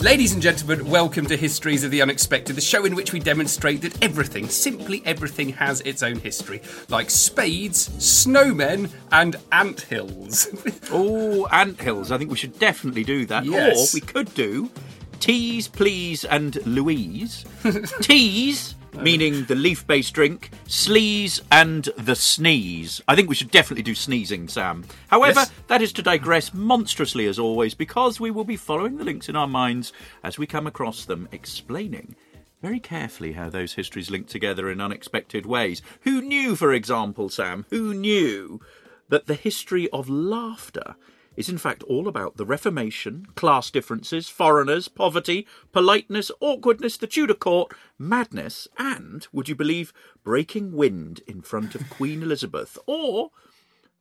Ladies and gentlemen, welcome to Histories of the Unexpected, the show in which we demonstrate that everything, simply everything, has its own history, like spades, snowmen, and ant hills. Oh, ant hills. I think we should definitely do that. Yes. Or we could do tease, please, and Louise. tease, Um, meaning the leaf based drink, sleaze, and the sneeze. I think we should definitely do sneezing, Sam. However, Yes. that is to digress monstrously as always, because we will be following the links in our minds as we come across them, explaining. Very carefully, how those histories link together in unexpected ways. Who knew, for example, Sam, who knew that the history of laughter is in fact all about the Reformation, class differences, foreigners, poverty, politeness, awkwardness, the Tudor court, madness, and, would you believe, breaking wind in front of Queen Elizabeth? Or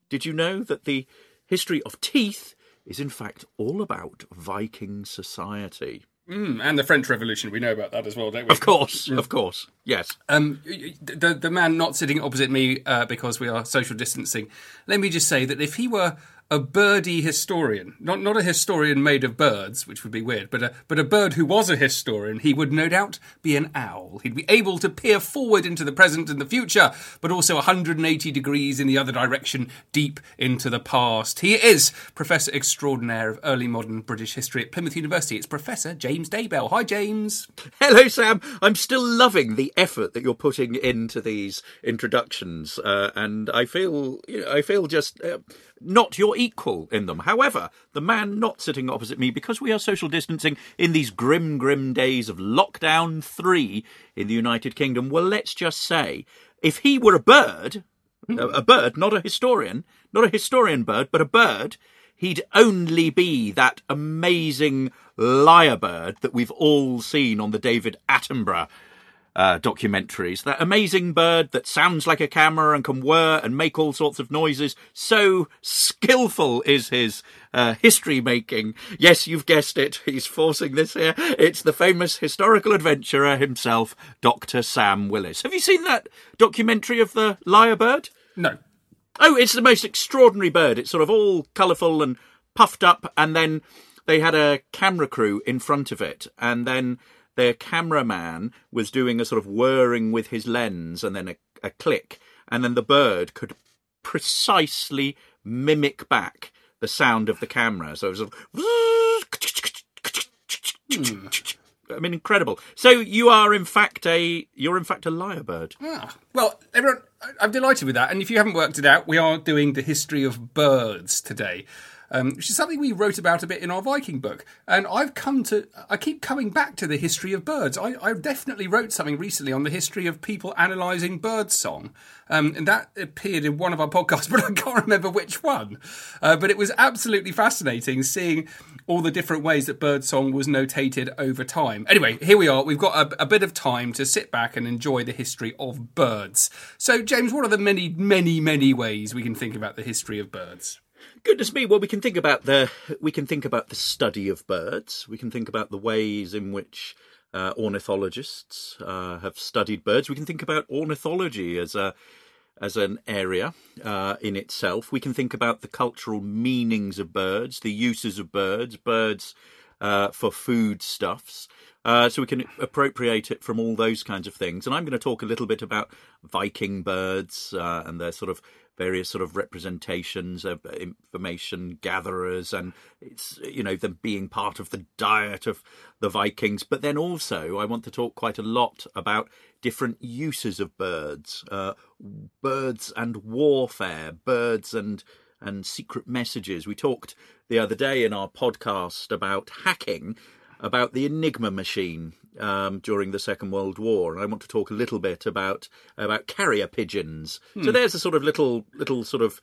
did you know that the history of teeth is in fact all about Viking society? Mm, and the French Revolution, we know about that as well, don't we? Of course, of course, yes. Um, the, the man not sitting opposite me uh, because we are social distancing, let me just say that if he were a birdie historian, not not a historian made of birds, which would be weird, but a but a bird who was a historian, he would no doubt be an owl. He'd be able to peer forward into the present and the future, but also 180 degrees in the other direction, deep into the past. He is Professor Extraordinaire of Early Modern British History at Plymouth University. It's Professor James Daybell. Hi, James. Hello, Sam. I'm still loving the effort that you're putting into these introductions, uh, and I feel, you know, I feel just uh, not your equal in them. However, the man not sitting opposite me, because we are social distancing in these grim, grim days of lockdown three in the United Kingdom, well, let's just say, if he were a bird, a, bird, not a historian, not a historian bird, but a bird, he'd only be that amazing lyrebird that we've all seen on the David Attenborough uh, documentaries. That amazing bird that sounds like a camera and can whir and make all sorts of noises. So skillful is his uh, history making. Yes, you've guessed it. He's forcing this here. It's the famous historical adventurer himself, Dr. Sam Willis. Have you seen that documentary of the lyrebird? No. Oh, it's the most extraordinary bird. It's sort of all colourful and puffed up, and then they had a camera crew in front of it, and then their cameraman was doing a sort of whirring with his lens, and then a, a click, and then the bird could precisely mimic back the sound of the camera. So it was. Sort of, I mean, incredible. So you are in fact a you're in fact a lyrebird. Ah, well, everyone, I'm delighted with that. And if you haven't worked it out, we are doing the history of birds today, um, which is something we wrote about a bit in our Viking book. And I've come to, I keep coming back to the history of birds. I, I definitely wrote something recently on the history of people analysing bird song. Um, and that appeared in one of our podcasts, but I can't remember which one. Uh, but it was absolutely fascinating seeing all the different ways that birdsong was notated over time. Anyway, here we are. We've got a, a bit of time to sit back and enjoy the history of birds. So, James, what are the many, many, many ways we can think about the history of birds? Goodness me! Well, we can think about the we can think about the study of birds. We can think about the ways in which uh, ornithologists uh, have studied birds. We can think about ornithology as a as an area uh, in itself. We can think about the cultural meanings of birds, the uses of birds, birds uh, for foodstuffs. Uh, so we can appropriate it from all those kinds of things. And I'm going to talk a little bit about Viking birds uh, and their sort of various sort of representations of information gatherers and it's you know them being part of the diet of the Vikings. But then also I want to talk quite a lot about different uses of birds uh, birds and warfare birds and and secret messages. We talked the other day in our podcast about hacking about the Enigma machine um, during the Second World War, and I want to talk a little bit about about carrier pigeons. So there's a sort of little little sort of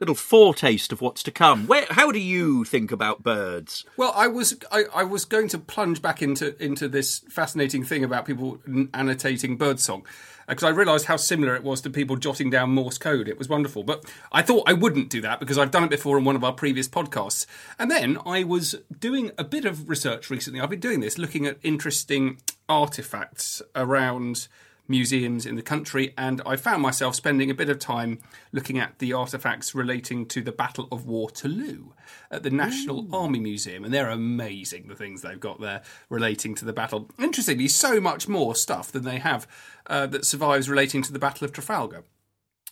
little foretaste of what's to come. Where, how do you think about birds? Well, I was I, I was going to plunge back into into this fascinating thing about people annotating birdsong because uh, I realised how similar it was to people jotting down Morse code. It was wonderful, but I thought I wouldn't do that because I've done it before in one of our previous podcasts. And then I was doing a bit of research recently. I've been doing this, looking at interesting artifacts around museums in the country, and I found myself spending a bit of time looking at the artifacts relating to the Battle of Waterloo at the National Ooh. Army Museum, and they're amazing the things they've got there relating to the battle. Interestingly, so much more stuff than they have uh, that survives relating to the Battle of Trafalgar.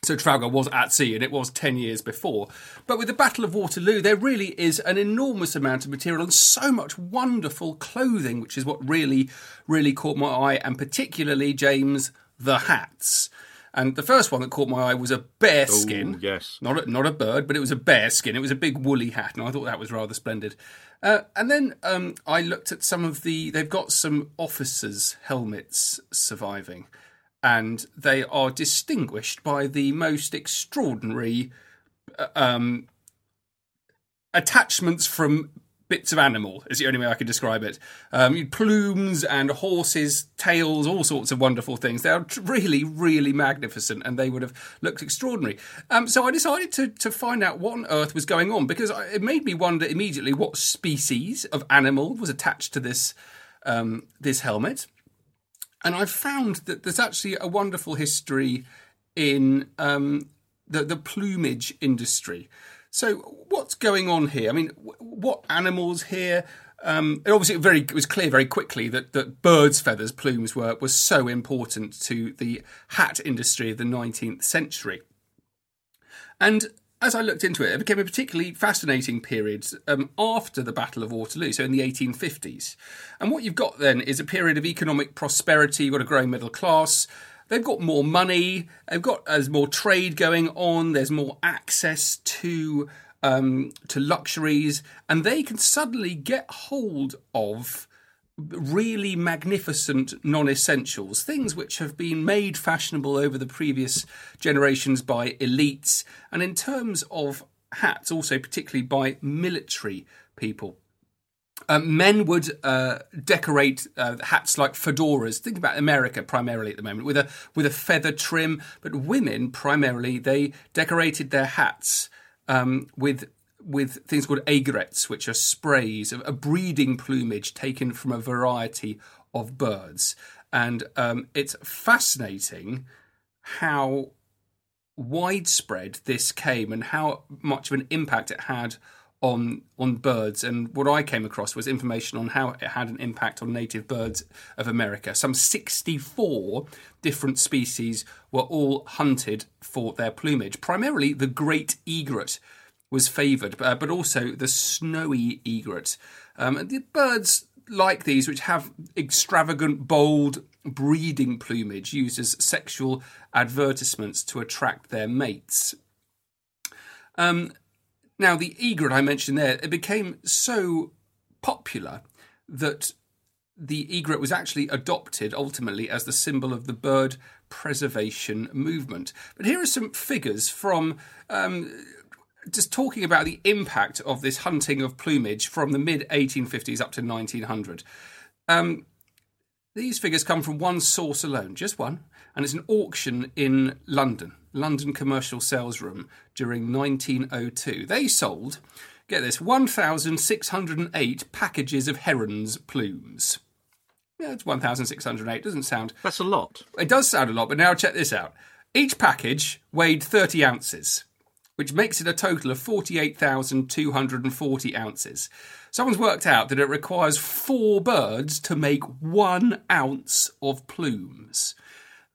So Trafalgar was at sea, and it was 10 years before. But with the Battle of Waterloo, there really is an enormous amount of material and so much wonderful clothing, which is what really, really caught my eye, and particularly, James, the hats. And the first one that caught my eye was a bear skin. Ooh, yes. Not a, not a bird, but it was a bear skin. It was a big woolly hat, and I thought that was rather splendid. Uh, and then um, I looked at some of the. They've got some officers' helmets surviving and they are distinguished by the most extraordinary uh, um, attachments from bits of animal is the only way I can describe it. Um, plumes and horses' tails, all sorts of wonderful things. They are really, really magnificent, and they would have looked extraordinary. Um, so I decided to to find out what on earth was going on because it made me wonder immediately what species of animal was attached to this um, this helmet. And I've found that there's actually a wonderful history in um, the, the plumage industry. So, what's going on here? I mean, what animals here? Um, it obviously very it was clear very quickly that, that birds' feathers, plumes were were so important to the hat industry of the 19th century. And as I looked into it, it became a particularly fascinating period um, after the Battle of Waterloo, so in the 1850s. And what you've got then is a period of economic prosperity. You've got a growing middle class. They've got more money. They've got there's more trade going on. There's more access to um, to luxuries, and they can suddenly get hold of really magnificent non essentials, things which have been made fashionable over the previous generations by elites, and in terms of hats, also particularly by military people. Um, men would uh, decorate uh, hats like fedoras. Think about America primarily at the moment with a with a feather trim, but women primarily they decorated their hats um, with with things called aigrettes, which are sprays, of a breeding plumage taken from a variety of birds. And um, it's fascinating how widespread this came and how much of an impact it had on on birds and what I came across was information on how it had an impact on native birds of America. Some 64 different species were all hunted for their plumage, primarily the great egret was favoured, uh, but also the snowy egret. Um, the birds like these, which have extravagant, bold breeding plumage used as sexual advertisements to attract their mates. Um, now, the egret I mentioned there, it became so popular that the egret was actually adopted ultimately as the symbol of the bird preservation movement. But here are some figures from um, just talking about the impact of this hunting of plumage from the mid 1850s up to 1900. Um, these figures come from one source alone, just one, and it's an auction in London, London Commercial Sales Room during 1902. They sold, get this, 1,608 packages of heron's plumes. Yeah, it's 1,608. Doesn't sound. That's a lot. It does sound a lot, but now check this out. Each package weighed 30 ounces which makes it a total of 48,240 ounces. Someone's worked out that it requires four birds to make one ounce of plumes.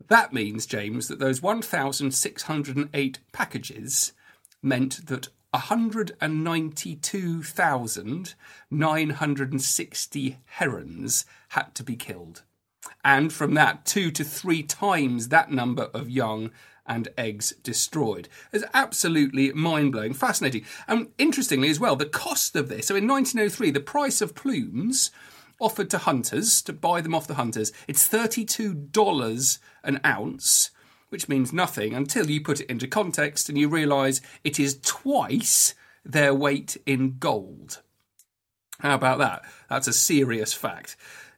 That means, James, that those 1,608 packages meant that 192,960 herons had to be killed. And from that, two to three times that number of young and eggs destroyed. It's absolutely mind blowing, fascinating. And interestingly, as well, the cost of this so in 1903, the price of plumes offered to hunters to buy them off the hunters, it's $32 an ounce. Which means nothing until you put it into context and you realise it is twice their weight in gold. How about that? That's a serious fact.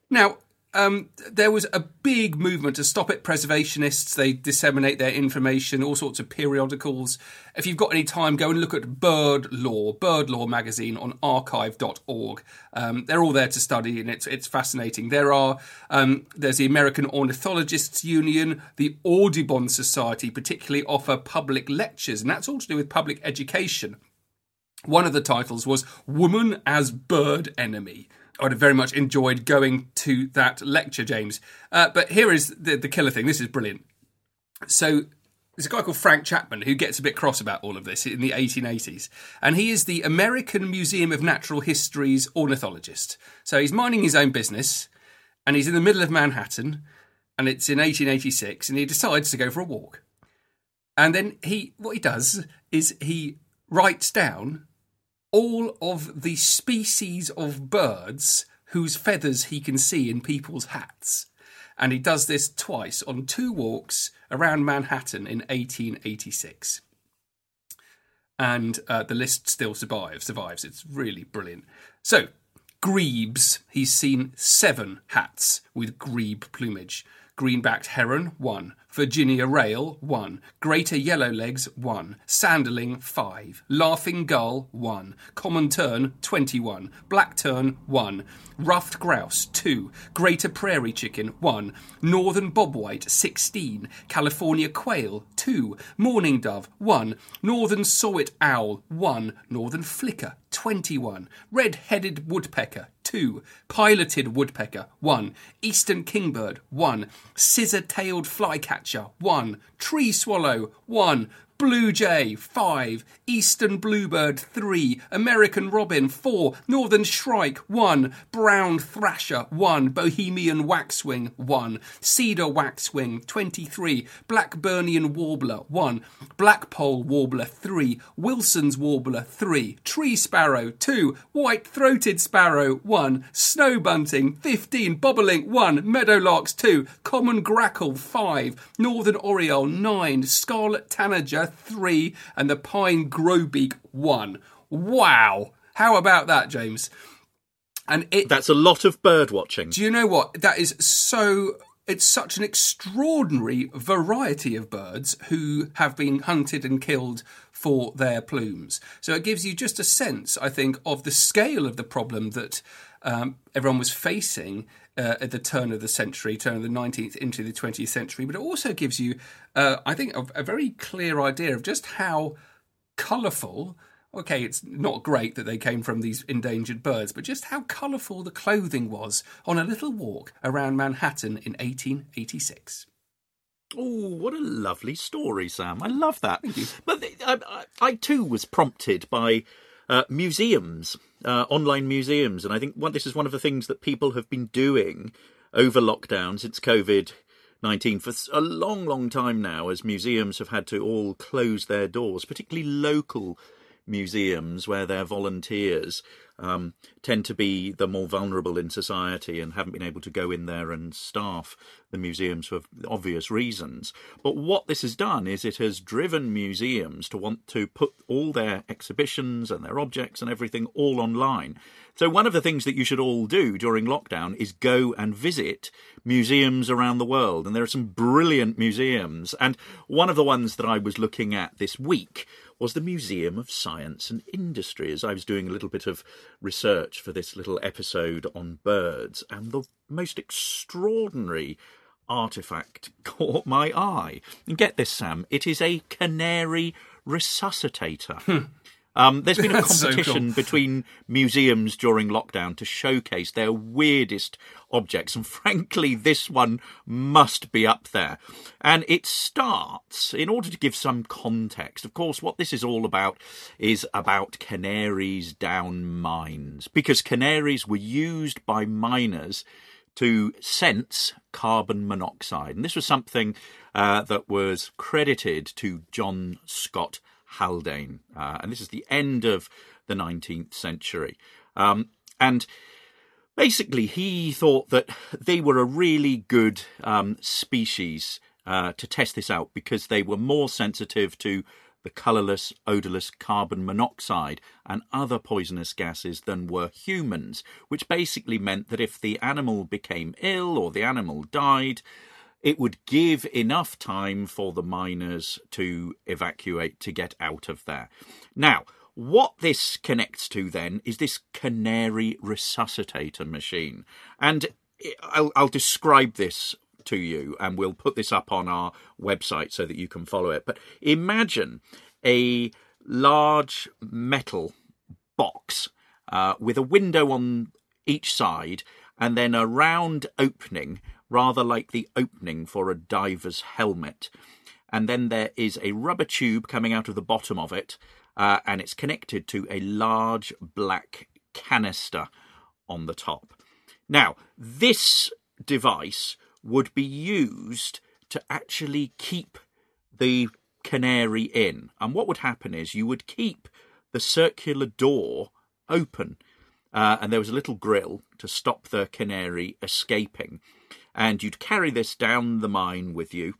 Now, um, there was a big movement to stop it. Preservationists they disseminate their information, all sorts of periodicals. If you've got any time, go and look at Bird-Lore, Bird Law magazine on archive.org. Um, they're all there to study, and it's it's fascinating. There are um, there's the American Ornithologists Union, the Audubon Society, particularly offer public lectures, and that's all to do with public education. One of the titles was Woman as Bird Enemy. I'd have very much enjoyed going to that lecture, James. Uh, but here is the, the killer thing. This is brilliant. So there's a guy called Frank Chapman who gets a bit cross about all of this in the 1880s. And he is the American Museum of Natural History's ornithologist. So he's minding his own business and he's in the middle of Manhattan and it's in 1886 and he decides to go for a walk. And then he, what he does is he writes down all of the species of birds whose feathers he can see in people's hats. And he does this twice on two walks around Manhattan in 1886. And uh, the list still survives. Survives. It's really brilliant. So, grebes. He's seen seven hats with grebe plumage. Green-backed heron, 1. Virginia rail, 1. Greater yellowlegs, 1. Sanderling, 5. Laughing gull, 1. Common tern, 21. Black tern, 1. Ruffed grouse, 2. Greater prairie chicken, 1. Northern bobwhite, 16. California quail, 2. Mourning dove, 1. Northern saw-whet owl, 1. Northern flicker, 21. Red-headed woodpecker, 2. Pileated woodpecker, 1. Eastern kingbird, 1. Scissor-tailed flycatcher, 1. Tree swallow, 1. Blue jay, 5. Eastern bluebird, 3. American robin, 4. Northern shrike, 1. Brown thrasher, 1. Bohemian waxwing, 1. Cedar waxwing, 23. Blackburnian warbler, 1. Blackpoll warbler, 3. Wilson's warbler, 3. Tree sparrow, 2. White throated sparrow, 1. Snow bunting, 15. Bobolink, 1. Meadowlarks, 2. Common grackle, 5. Northern oriole, 9. Scarlet tanager, 3. And the pine grosbeak, 1. Wow. How about that, James? And it That's a lot of bird watching. do you know what? That is so. It's such an extraordinary variety of birds who have been hunted and killed for their plumes. So it gives you just a sense, I think, of the scale of the problem that um, everyone was facing uh, at the turn of the century, turn of the 19th into the 20th century. But it also gives you, uh, I think, a, a very clear idea of just how colourful. Okay, it's not great that they came from these endangered birds, but just how colourful the clothing was on a little walk around Manhattan in 1886. Oh, what a lovely story, Sam. I love that. Thank you. But I, I, I too was prompted by uh, museums, uh, online museums, and I think this is one of the things that people have been doing over lockdown since COVID. 19 for a long, long time now, as museums have had to all close their doors, particularly local museums where their volunteers um, tend to be the more vulnerable in society and haven't been able to go in there and staff the museums for obvious reasons. But what this has done is it has driven museums to want to put all their exhibitions and their objects and everything all online. So, one of the things that you should all do during lockdown is go and visit museums around the world. And there are some brilliant museums. And one of the ones that I was looking at this week was the Museum of Science and Industry, as I was doing a little bit of research for this little episode on birds. And the most extraordinary artifact caught my eye. And get this, Sam, it is a canary resuscitator. Hmm. Um, there's been a That's so competition between museums during lockdown to showcase their weirdest objects, and frankly, this one must be up there. And it starts, in order to give some context, of course, what this is all about is about canaries down mines, because canaries were used by miners to sense carbon monoxide. And this was something uh, that was credited to John Scott Haldane. Uh, and this is the end of the 19th century. Um, and basically, he thought that they were a really good um, species uh, to test this out because they were more sensitive to the colourless, odourless carbon monoxide and other poisonous gases than were humans, which basically meant that if the animal became ill or the animal died, it would give enough time for the miners to evacuate to get out of there. Now, what this connects to then is this canary resuscitator machine. And I'll, I'll describe this to you, and we'll put this up on our website so that you can follow it. But imagine a large metal box uh, with a window on each side and then a round opening, rather like the opening for a diver's helmet. And then there is a rubber tube coming out of the bottom of it, uh, and it's connected to a large black canister on the top. Now, this device would be used to actually keep the canary in. And what would happen is you would keep the circular door open, uh, and there was a little grill to stop the canary escaping. And you'd carry this down the mine with you,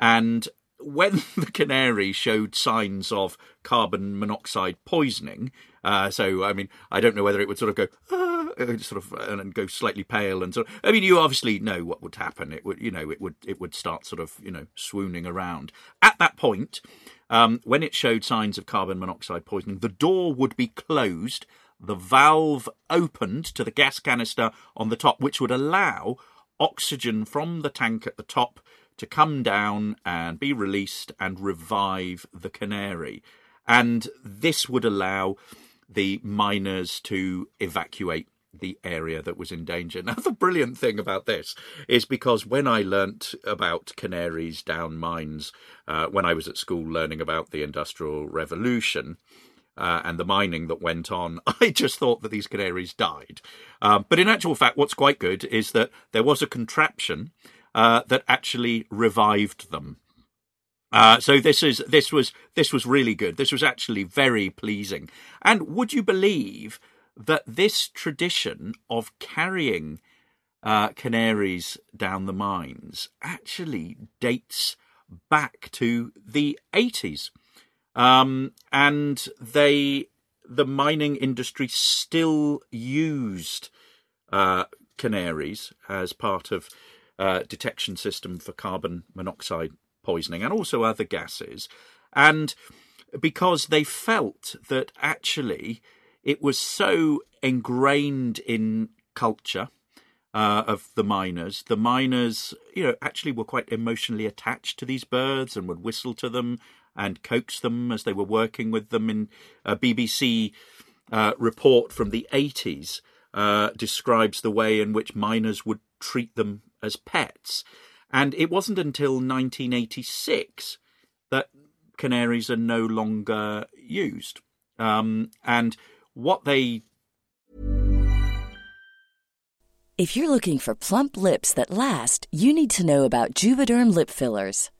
and when the canary showed signs of carbon monoxide poisoning, uh, so I mean, I don't know whether it would sort of go ah, sort of and go slightly pale and sort. Of, I mean, you obviously know what would happen. It would, you know, it would it would start sort of you know swooning around. At that point, um, when it showed signs of carbon monoxide poisoning, the door would be closed, the valve opened to the gas canister on the top, which would allow oxygen from the tank at the top to come down and be released and revive the canary. And this would allow the miners to evacuate the area that was in danger. Now, the brilliant thing about this is because when I learnt about canaries down mines, uh, when I was at school learning about the Industrial Revolution, uh, and the mining that went on, I just thought that these canaries died. Um, but in actual fact, what's quite good is that there was a contraption uh, that actually revived them. Uh, so this is this was this was really good. This was actually very pleasing. And would you believe that this tradition of carrying uh, canaries down the mines actually dates back to the eighties, um, and they the mining industry still used uh, canaries as part of uh, detection system for carbon monoxide poisoning and also other gases. And because they felt that actually it was so ingrained in culture uh, of the miners. The miners, you know, actually were quite emotionally attached to these birds and would whistle to them and coax them as they were working with them. In a BBC uh, report from the 80s uh, describes the way in which miners would treat them as pets. And it wasn't until 1986 that canaries are no longer used. Um, and what they. If you're looking for plump lips that last, you need to know about Juvederm lip fillers.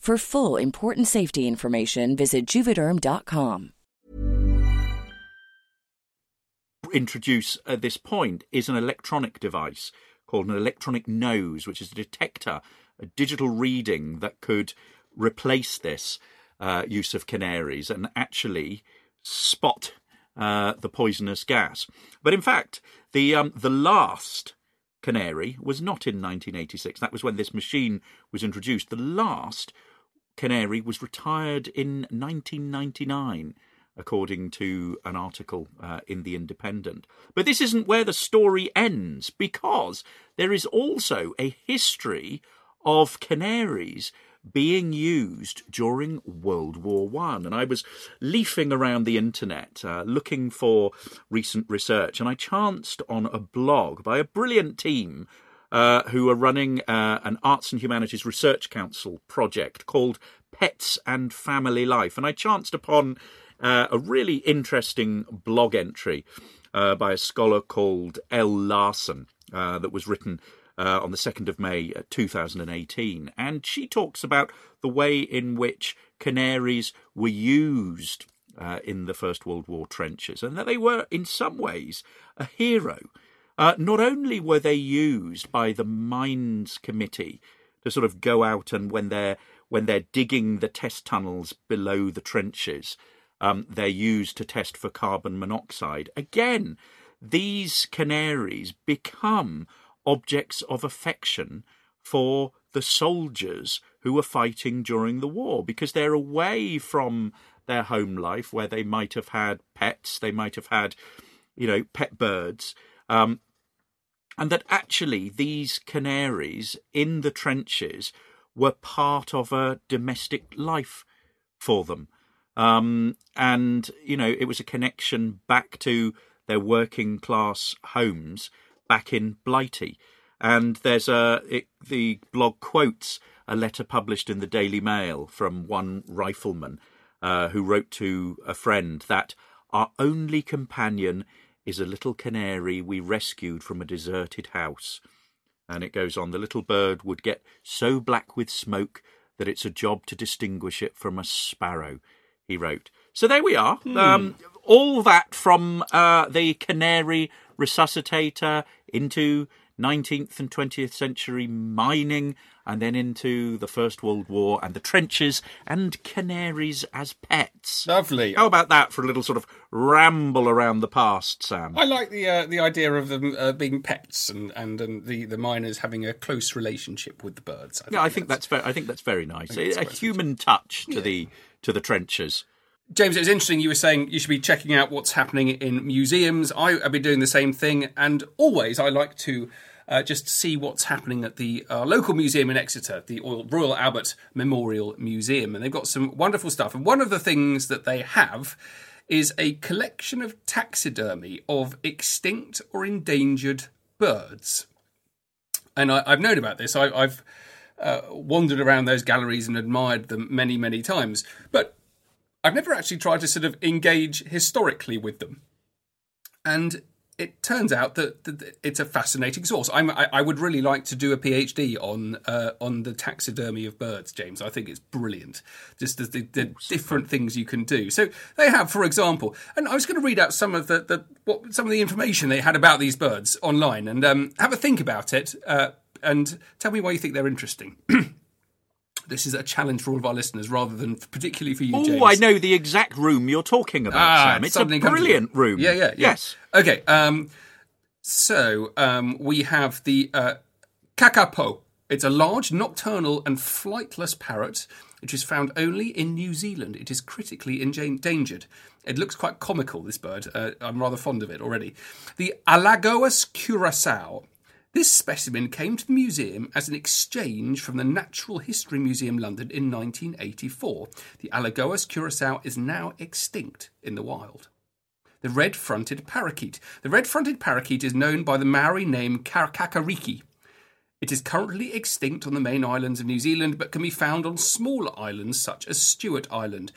For full important safety information, visit juvederm.com. Introduce at this point is an electronic device called an electronic nose, which is a detector, a digital reading that could replace this uh, use of canaries and actually spot uh, the poisonous gas. But in fact, the um, the last canary was not in 1986. That was when this machine was introduced. The last Canary was retired in 1999 according to an article uh, in The Independent. But this isn't where the story ends, because there is also a history of canaries being used during World War One. And I was leafing around the internet uh, looking for recent research, and I chanced on a blog by a brilliant team uh, who are running uh, an Arts and Humanities Research Council project called Pets and Family Life. And I chanced upon uh, a really interesting blog entry uh, by a scholar called L. Larson uh, that was written uh, on the 2nd of May 2018. And she talks about the way in which canaries were used in the First World War trenches and that they were, in some ways, a hero. Uh, not only were they used by the mines committee to sort of go out and when they're when they're digging the test tunnels below the trenches, um, they're used to test for carbon monoxide. Again, these canaries become objects of affection for the soldiers who were fighting during the war because they're away from their home life where they might have had pets, they might have had, you know, pet birds. Um, and that actually these canaries in the trenches were part of a domestic life for them. Um, and, you know, it was a connection back to their working class homes back in Blighty. And there's a, it, the blog quotes a letter published in the Daily Mail from one rifleman uh, who wrote to a friend that our only companion is a little canary we rescued from a deserted house. And it goes on the little bird would get so black with smoke that it's a job to distinguish it from a sparrow, he wrote. So there we are. Hmm. Um, all that from uh, the canary resuscitator into 19th and 20th century mining, and then into the First World War and the trenches and canaries as pets. Lovely. How about that for a little sort of ramble around the past, Sam? I like the uh, the idea of them uh, being pets and and, and the, the miners having a close relationship with the birds. I yeah, I think that's, that's very I think that's very nice. A, a human touch to yeah. the to the trenches. James, it was interesting. You were saying you should be checking out what's happening in museums. I, have been doing the same thing, and always I like to uh, just see what's happening at the uh, local museum in Exeter, the Royal Albert Memorial Museum. And they've got some wonderful stuff. And one of the things that they have is a collection of taxidermy of extinct or endangered birds. And I, have known about this. I, have uh, wandered around those galleries and admired them many, many times. But I've never actually tried to sort of engage historically with them. And it turns out that, that, it's a fascinating source. I, I would really like to do a PhD on uh, on the taxidermy of birds, James. I think it's brilliant. Just the, the, the different things you can do. So they have, for example, and I was going to read out some of the, the what some of the information they had about these birds online, and um, have a think about it, uh, and tell me why you think they're interesting. this is a challenge for all of our listeners rather than particularly for you, Oh, I know the exact room you're talking about, ah, Sam. It's a brilliant room. Yeah, yeah, yeah. Yes. Okay. Um, so um, we have the uh, kakapo. It's a large nocturnal and flightless parrot which is found only in New Zealand. It is critically endangered. It looks quite comical, this bird. Uh, I'm rather fond of it already. The Alagoas curassow this specimen came to the museum as an exchange from the Natural History Museum London in 1984. The Alagoas curassow is now extinct in the wild. The red fronted parakeet. The red fronted parakeet is known by the Maori name Kakariki. It is currently extinct on the main islands of New Zealand but can be found on smaller islands such as Stewart Island.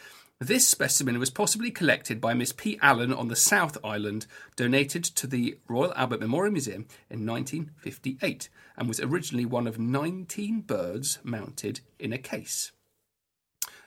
This specimen was possibly collected by Miss P. Allen on the South Island, donated to the Royal Albert Memorial Museum in 1958, and was originally one of 19 birds mounted in a case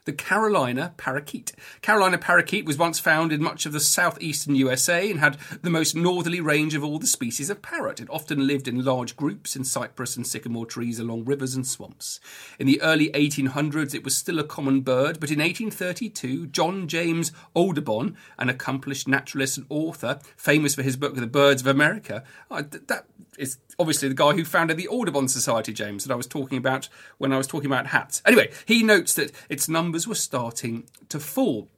the Carolina parakeet. Carolina parakeet was once found in much of the southeastern USA and had the most northerly range of all the species of parrot. It often lived in large groups in cypress and sycamore trees along rivers and swamps. In the early 1800s, it was still a common bird, but in 1832, John James Audubon, an accomplished naturalist and author, famous for his book The Birds of America, uh, that is obviously the guy who founded the Audubon Society, James, that I was talking about when I was talking about hats. Anyway, he notes that its numbers were starting to fall.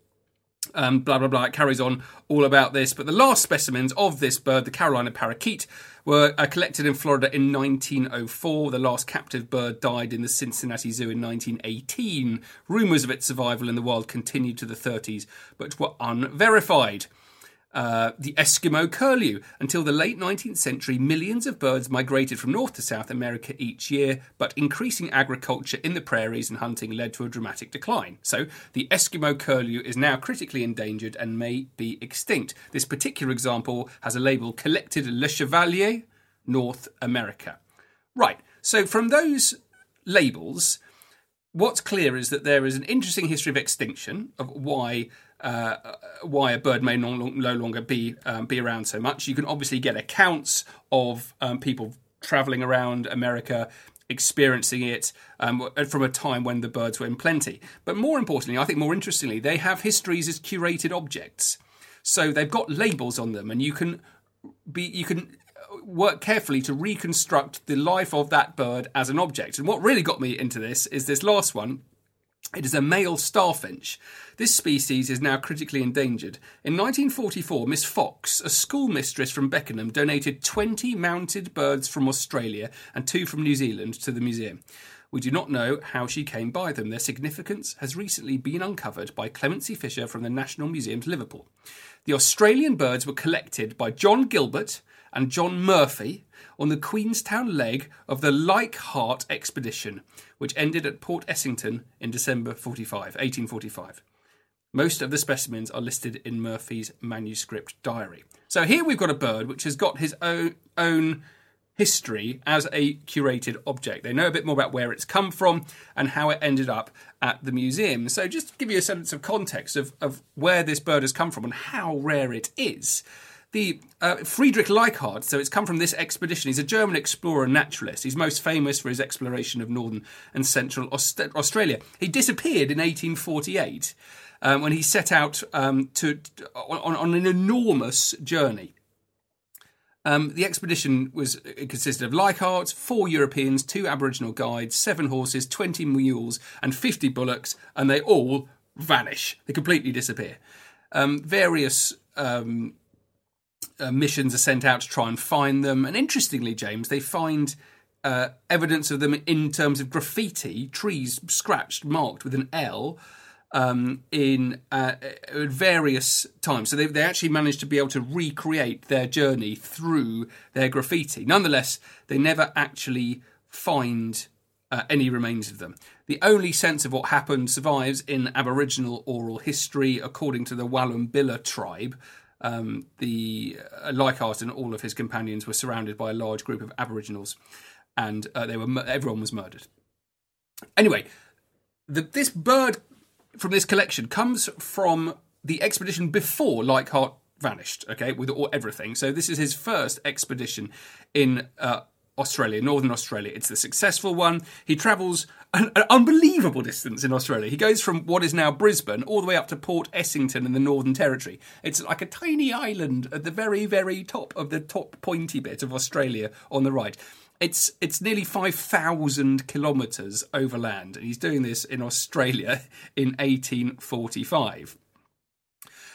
Um, blah blah blah. It carries on all about this. But the last specimens of this bird, the Carolina parakeet, were uh, collected in Florida in 1904. The last captive bird died in the Cincinnati Zoo in 1918. Rumours of its survival in the wild continued to the 30s, but were unverified. Uh, the Eskimo curlew. Until the late 19th century, millions of birds migrated from North to South America each year, but increasing agriculture in the prairies and hunting led to a dramatic decline. So, the Eskimo curlew is now critically endangered and may be extinct. This particular example has a label collected Le Chevalier, North America. Right, so from those labels, what's clear is that there is an interesting history of extinction, of why uh, why a bird may no, no longer be um, be around so much. You can obviously get accounts of um, people traveling around America experiencing it um, from a time when the birds were in plenty. But more importantly, I think more interestingly, they have histories as curated objects. So they've got labels on them, and you can be you can work carefully to reconstruct the life of that bird as an object. And what really got me into this is this last one. It is a male starfinch. This species is now critically endangered. In 1944, Miss Fox, a schoolmistress from Beckenham, donated 20 mounted birds from Australia and two from New Zealand to the museum. We do not know how she came by them. Their significance has recently been uncovered by Clemency Fisher from the National Museums, Liverpool. The Australian birds were collected by John Gilbert and John Murphy on the Queensland leg of the Leichhardt expedition, which ended at Port Essington in December 45, 1845. Most of the specimens are listed in Murphy's manuscript diary. So here we've got a bird which has got his own, own history as a curated object. They know a bit more about where it's come from and how it ended up at the museum. So just to give you a sense of context of, of where this bird has come from and how rare it is. The uh, Friedrich Leichhardt, so it's come from this expedition. He's a German explorer and naturalist. He's most famous for his exploration of northern and central Aust- Australia. He disappeared in 1848 um, when he set out um, to on, on, an enormous journey. Um, the expedition was consisted of Leichhardt, four Europeans, two Aboriginal guides, seven horses, twenty mules, and fifty bullocks, and they all vanish. They completely disappear. Um, various um, uh, missions are sent out to try and find them. And interestingly, James, they find uh, evidence of them in terms of graffiti, trees scratched, marked with an L. Um, in uh, various times, so they they actually managed to be able to recreate their journey through their graffiti. Nonetheless, they never actually find uh, any remains of them. The only sense of what happened survives in Aboriginal oral history, according to the Wallumbilla tribe, um, the uh, Leichhardt and all of his companions were surrounded by a large group of Aboriginals, and uh, they were everyone was murdered. Anyway, the, this bird from this collection comes from the expedition before Leichhardt vanished. Okay, with all, everything. So this is his first expedition in uh, Australia, Northern Australia. It's the successful one. He travels an, an, unbelievable distance in Australia. He goes from what is now Brisbane all the way up to Port Essington in the Northern Territory. It's like a tiny island at the very, very top of the top pointy bit of Australia on the right. It's it's nearly five thousand kilometres overland, and he's doing this in Australia in 1845.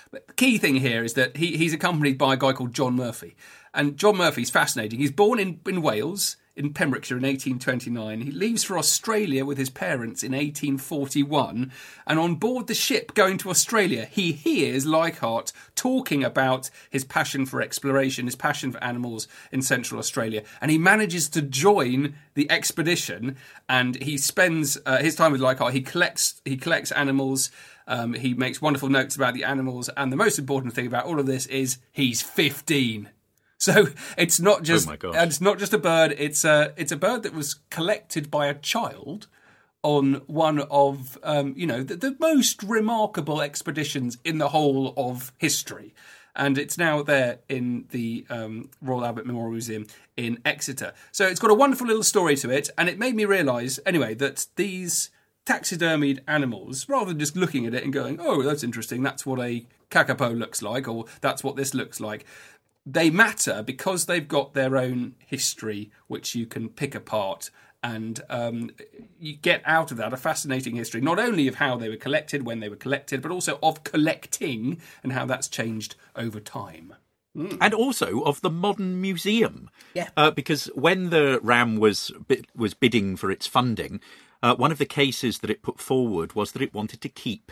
But the key thing here is that he, he's accompanied by a guy called John Murphy. And John Murphy's fascinating. He's born in, in Wales, in Pembrokeshire in 1829. He leaves for Australia with his parents in 1841. And on board the ship going to Australia, he hears Leichhardt talking about his passion for exploration, his passion for animals in Central Australia. And he manages to join the expedition and he spends uh, his time with Leichhardt. He collects, he collects animals. Um, he makes wonderful notes about the animals, and the most important thing about all of this is he's 15. So it's not just oh it's not just a bird. It's a it's a bird that was collected by a child on one of um, you know the, the, most remarkable expeditions in the whole of history. And it's now there in the um, Royal Albert Memorial Museum in Exeter. So it's got a wonderful little story to it, and it made me realise, anyway, that these taxidermied animals, rather than just looking at it and going, oh, that's interesting, that's what a kakapo looks like, or that's what this looks like, they matter because they've got their own history, which you can pick apart and um, you get out of that a fascinating history, not only of how they were collected, when they were collected, but also of collecting and how that's changed over time. and also of the modern museum. Yeah. Uh, because when the RAM was bid- was bidding for its funding, uh, one of the cases that it put forward was that it wanted to keep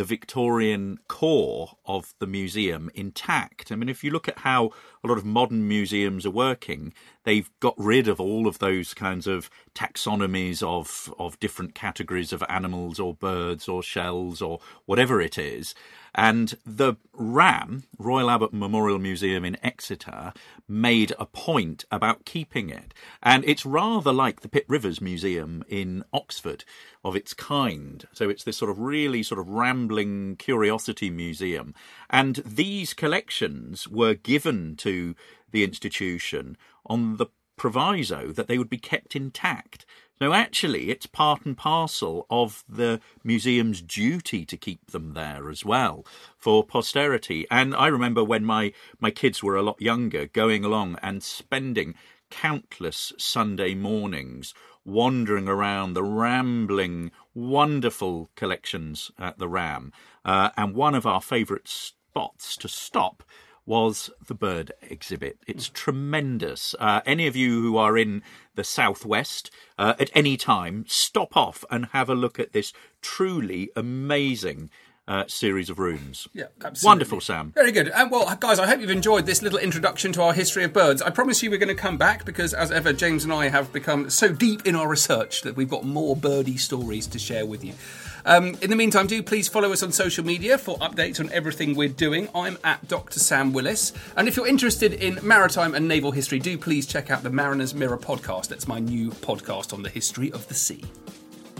the Victorian core of the museum intact. I mean, if you look at how a lot of modern museums are working, they've got rid of all of those kinds of taxonomies of of different categories of animals or birds or shells or whatever it is. And the RAM, Royal Albert Memorial Museum in Exeter, made a point about keeping it. And it's rather like the Pitt Rivers Museum in Oxford of its kind. So it's this sort of really sort of rambling curiosity museum. And these collections were given to the institution on the proviso that they would be kept intact. So actually, it's part and parcel of the museum's duty to keep them there as well for posterity. And I remember when my, my kids were a lot younger, going along and spending countless Sunday mornings wandering around the rambling, wonderful collections at the Ram. Uh, and one of our favourite spots to stop was the bird exhibit. It's tremendous. Uh, any of you who are in the southwest uh, at any time, stop off and have a look at this truly amazing uh, series of rooms. Yeah, absolutely. Wonderful, Sam. Very good. And well, guys, I hope you've enjoyed this little introduction to our history of birds. I promise you we're going to come back because, as ever, James and I have become so deep in our research that we've got more birdie stories to share with you. Um, in the meantime, do please follow us on social media for updates on everything we're doing. I'm at Dr. Sam Willis. And if you're interested in maritime and naval history, do please check out the Mariner's Mirror podcast. That's my new podcast on the history of the sea.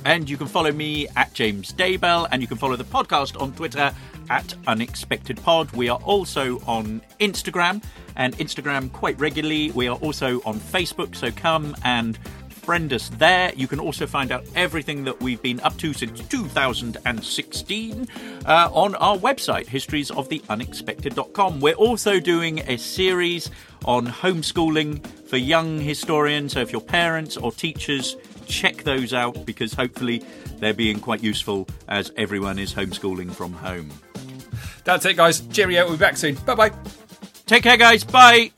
And you can follow me at James Daybell, and you can follow the podcast on Twitter at Unexpected Pod. We are also on Instagram, and Instagram quite regularly. We are also on Facebook, so come and friend us there. You can also find out everything that we've been up to since 2016 uh, on our website, historiesoftheunexpected.com. We're also doing a series on homeschooling for young historians. So if you're parents or teachers, check those out because hopefully they're being quite useful as everyone is homeschooling from home. That's it, guys. Cheerio. We'll be back soon. Bye bye. Take care, guys. Bye.